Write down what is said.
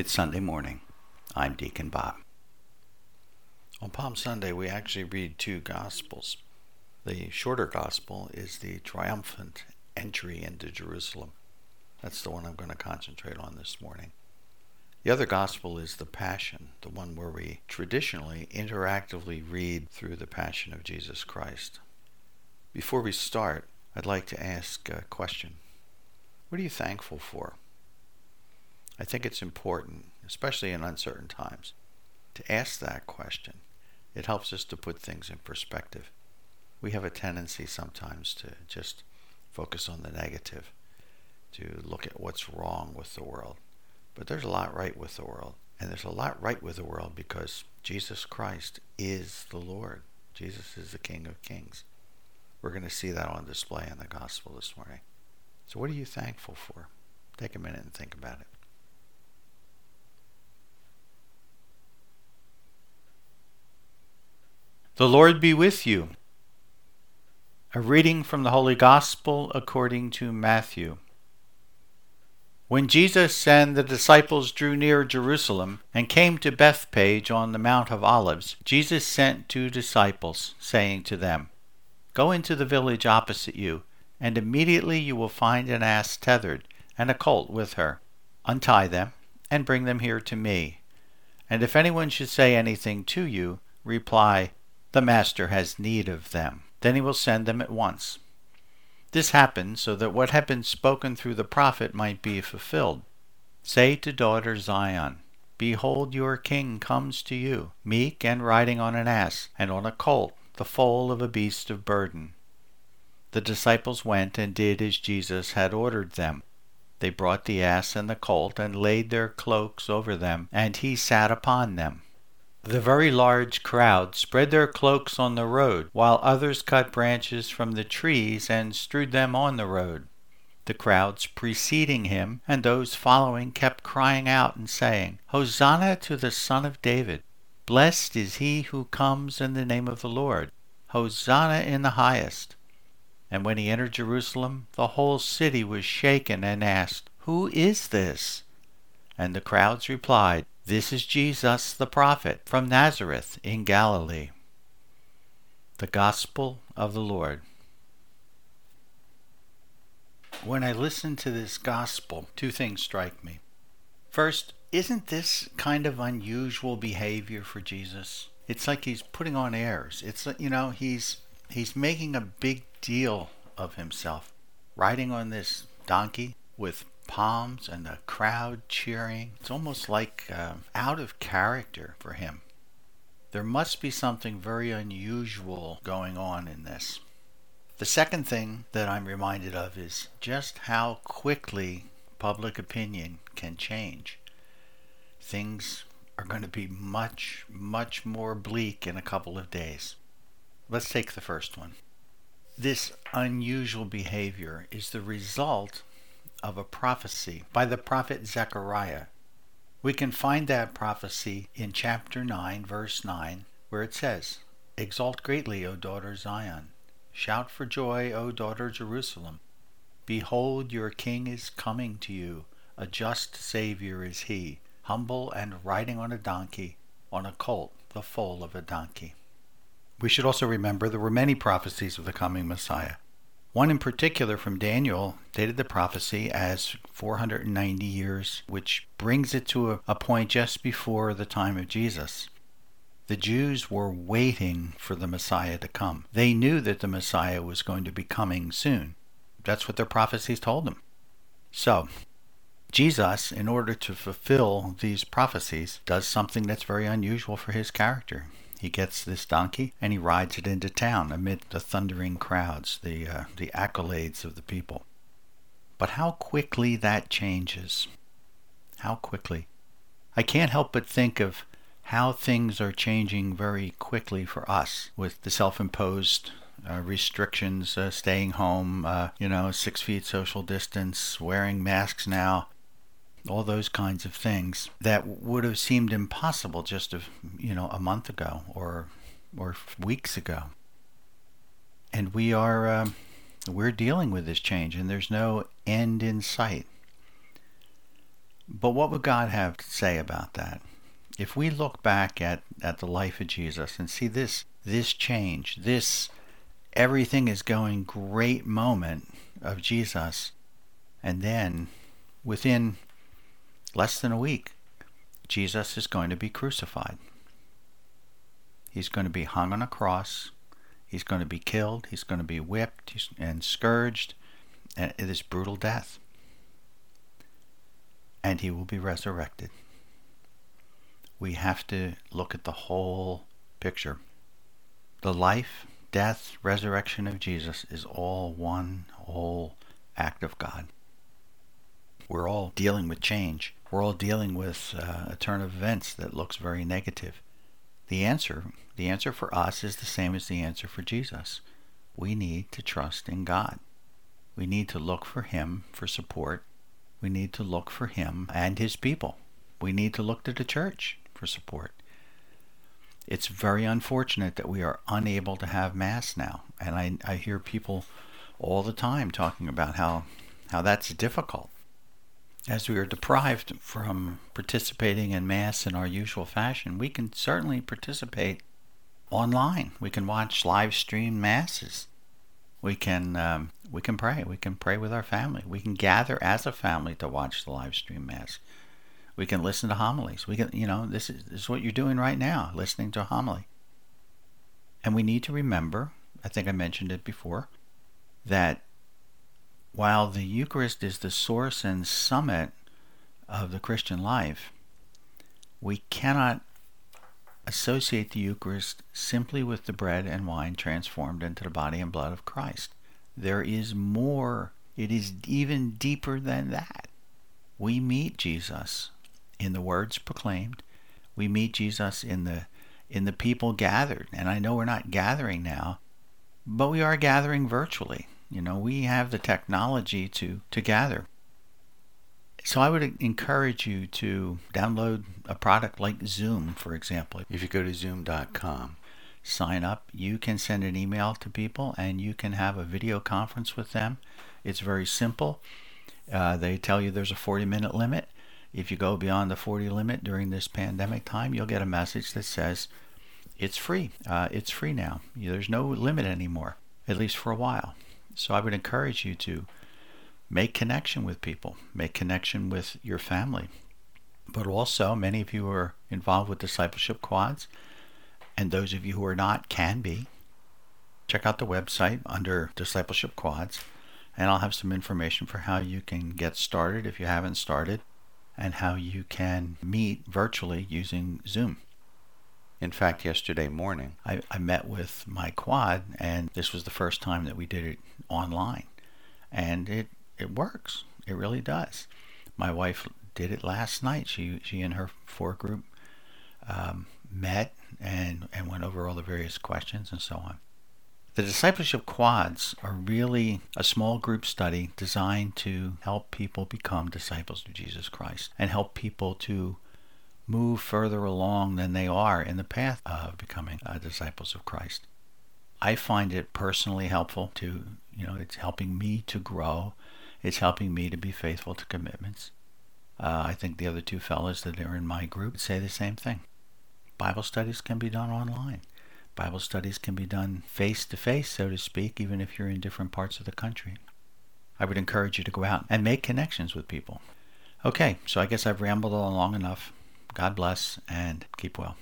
It's Sunday morning. I'm Deacon Bob. On Palm Sunday, we actually read two Gospels. The shorter Gospel is the triumphant entry into Jerusalem. That's the one I'm going to concentrate on this morning. The other Gospel is the Passion, the one where we traditionally interactively read through the Passion of Jesus Christ. Before we start, I'd like to ask a question. What are you thankful for? I think it's important, especially in uncertain times, to ask that question. It helps us to put things in perspective. We have a tendency sometimes to just focus on the negative, to look at what's wrong with the world. But there's a lot right with the world. And there's a lot right with the world because Jesus Christ is the Lord. Jesus is the King of Kings. We're going to see that on display in the gospel this morning. So, what are you thankful for? Take a minute and think about it. The Lord be with you. A reading from the Holy Gospel according to Matthew. When Jesus and the disciples drew near Jerusalem and came to Bethphage on the Mount of Olives, Jesus sent two disciples, saying to them, Go into the village opposite you, and immediately you will find an ass tethered, and a colt with her. Untie them, and bring them here to me. And if anyone should say anything to you, reply, the master has need of them. Then he will send them at once. This happened so that what had been spoken through the prophet might be fulfilled. Say to daughter Zion, Behold, your king comes to you, meek and riding on an ass, and on a colt, the foal of a beast of burden. The disciples went and did as Jesus had ordered them. They brought the ass and the colt, and laid their cloaks over them, and he sat upon them. The very large crowd spread their cloaks on the road, while others cut branches from the trees and strewed them on the road. The crowds preceding him and those following kept crying out and saying, Hosanna to the Son of David! Blessed is he who comes in the name of the Lord! Hosanna in the highest! And when he entered Jerusalem, the whole city was shaken and asked, Who is this? And the crowds replied, this is Jesus the prophet from Nazareth in Galilee. The Gospel of the Lord. When I listen to this gospel, two things strike me. First, isn't this kind of unusual behavior for Jesus? It's like he's putting on airs. It's you know, he's he's making a big deal of himself, riding on this donkey with palms and the crowd cheering. It's almost like uh, out of character for him. There must be something very unusual going on in this. The second thing that I'm reminded of is just how quickly public opinion can change. Things are going to be much, much more bleak in a couple of days. Let's take the first one. This unusual behavior is the result of a prophecy by the prophet Zechariah. We can find that prophecy in chapter 9, verse 9, where it says, Exalt greatly, O daughter Zion. Shout for joy, O daughter Jerusalem. Behold, your king is coming to you. A just Savior is he, humble and riding on a donkey, on a colt, the foal of a donkey. We should also remember there were many prophecies of the coming Messiah. One in particular from Daniel dated the prophecy as 490 years, which brings it to a, a, point just before the time of Jesus. The Jews were waiting for the Messiah to come. They knew that the Messiah was going to be coming soon. That's what their prophecies told them. So, Jesus, in order to fulfill these prophecies, does something that's very unusual for his character. He gets this donkey and he rides it into town amid the thundering crowds, the, uh, the accolades of the people. But how quickly that changes. How quickly. I can't help but think of how things are changing very quickly for us with the self imposed uh, restrictions, uh, staying home, uh, you know, six feet social distance, wearing masks now all those kinds of things that would have seemed impossible just a, you know a month ago or or weeks ago. And we are uh, we're dealing with this change, and there's no end in sight. But what would God have to say about that? If we look back at, at the life of Jesus and see this this change, this everything is going great moment of Jesus, and then within less than a week, Jesus is going to be crucified. He's going to be hung on a cross. He's going to be killed. He's going to be whipped and scourged. And this brutal death. And he will be resurrected. We have to look at the whole picture. The life, death, resurrection of Jesus is all one whole act of God. We're all dealing with change. We're all dealing with uh, a turn of events that looks very negative. The answer, the answer for us is the same as the answer for Jesus. We need to trust in God. We need to look for him for support. We need to look for him and his people. We need to look to the church for support. It's very unfortunate that we are unable to have mass now. And I, I hear people all the time talking about how, how that's difficult as we are deprived from participating in Mass in our usual fashion, we can certainly participate online. We can watch live stream Masses. We can um, we can pray. We can pray with our family. We can gather as a family to watch the live stream Mass. We can listen to homilies. We can, you know, this is, this is what you're doing right now, listening to a homily. And we need to remember, I think I mentioned it before, that while the Eucharist is the source and summit of the Christian life, we cannot associate the Eucharist simply with the bread and wine transformed into the body and blood of Christ. There is more. It is even deeper than that. We meet Jesus in the words proclaimed. We meet Jesus in the in the people gathered. And I know we're not gathering now, but we are gathering virtually. You know, we have the technology to, to gather. So I would encourage you to download a product like Zoom, for example. If you go to zoom.com, sign up, you can send an email to people and you can have a video conference with them. It's very simple. Uh, they tell you there's a 40 minute limit. If you go beyond the 40 limit during this pandemic time, you'll get a message that says it's free. Uh, it's free now. There's no limit anymore, at least for a while. So I would encourage you to make connection with people, make connection with your family. But also, many of you are involved with discipleship quads, and those of you who are not can be. Check out the website under discipleship quads, and I'll have some information for how you can get started if you haven't started, and how you can meet virtually using Zoom. In fact, yesterday morning, I, I met with my quad, and this was the first time that we did it online. And it, it works. It really does. My wife did it last night. She, she and her four group um, met and, and went over all the various questions and so on. The discipleship quads are really a small group study designed to help people become disciples of Jesus Christ and help people to move further along than they are in the path of becoming uh, disciples of Christ. I find it personally helpful to, you know, it's helping me to grow. It's helping me to be faithful to commitments. Uh, I think the other two fellows that are in my group say the same thing. Bible studies can be done online. Bible studies can be done face to face, so to speak, even if you're in different parts of the country. I would encourage you to go out and make connections with people. Okay, so I guess I've rambled on long enough. God bless and keep well.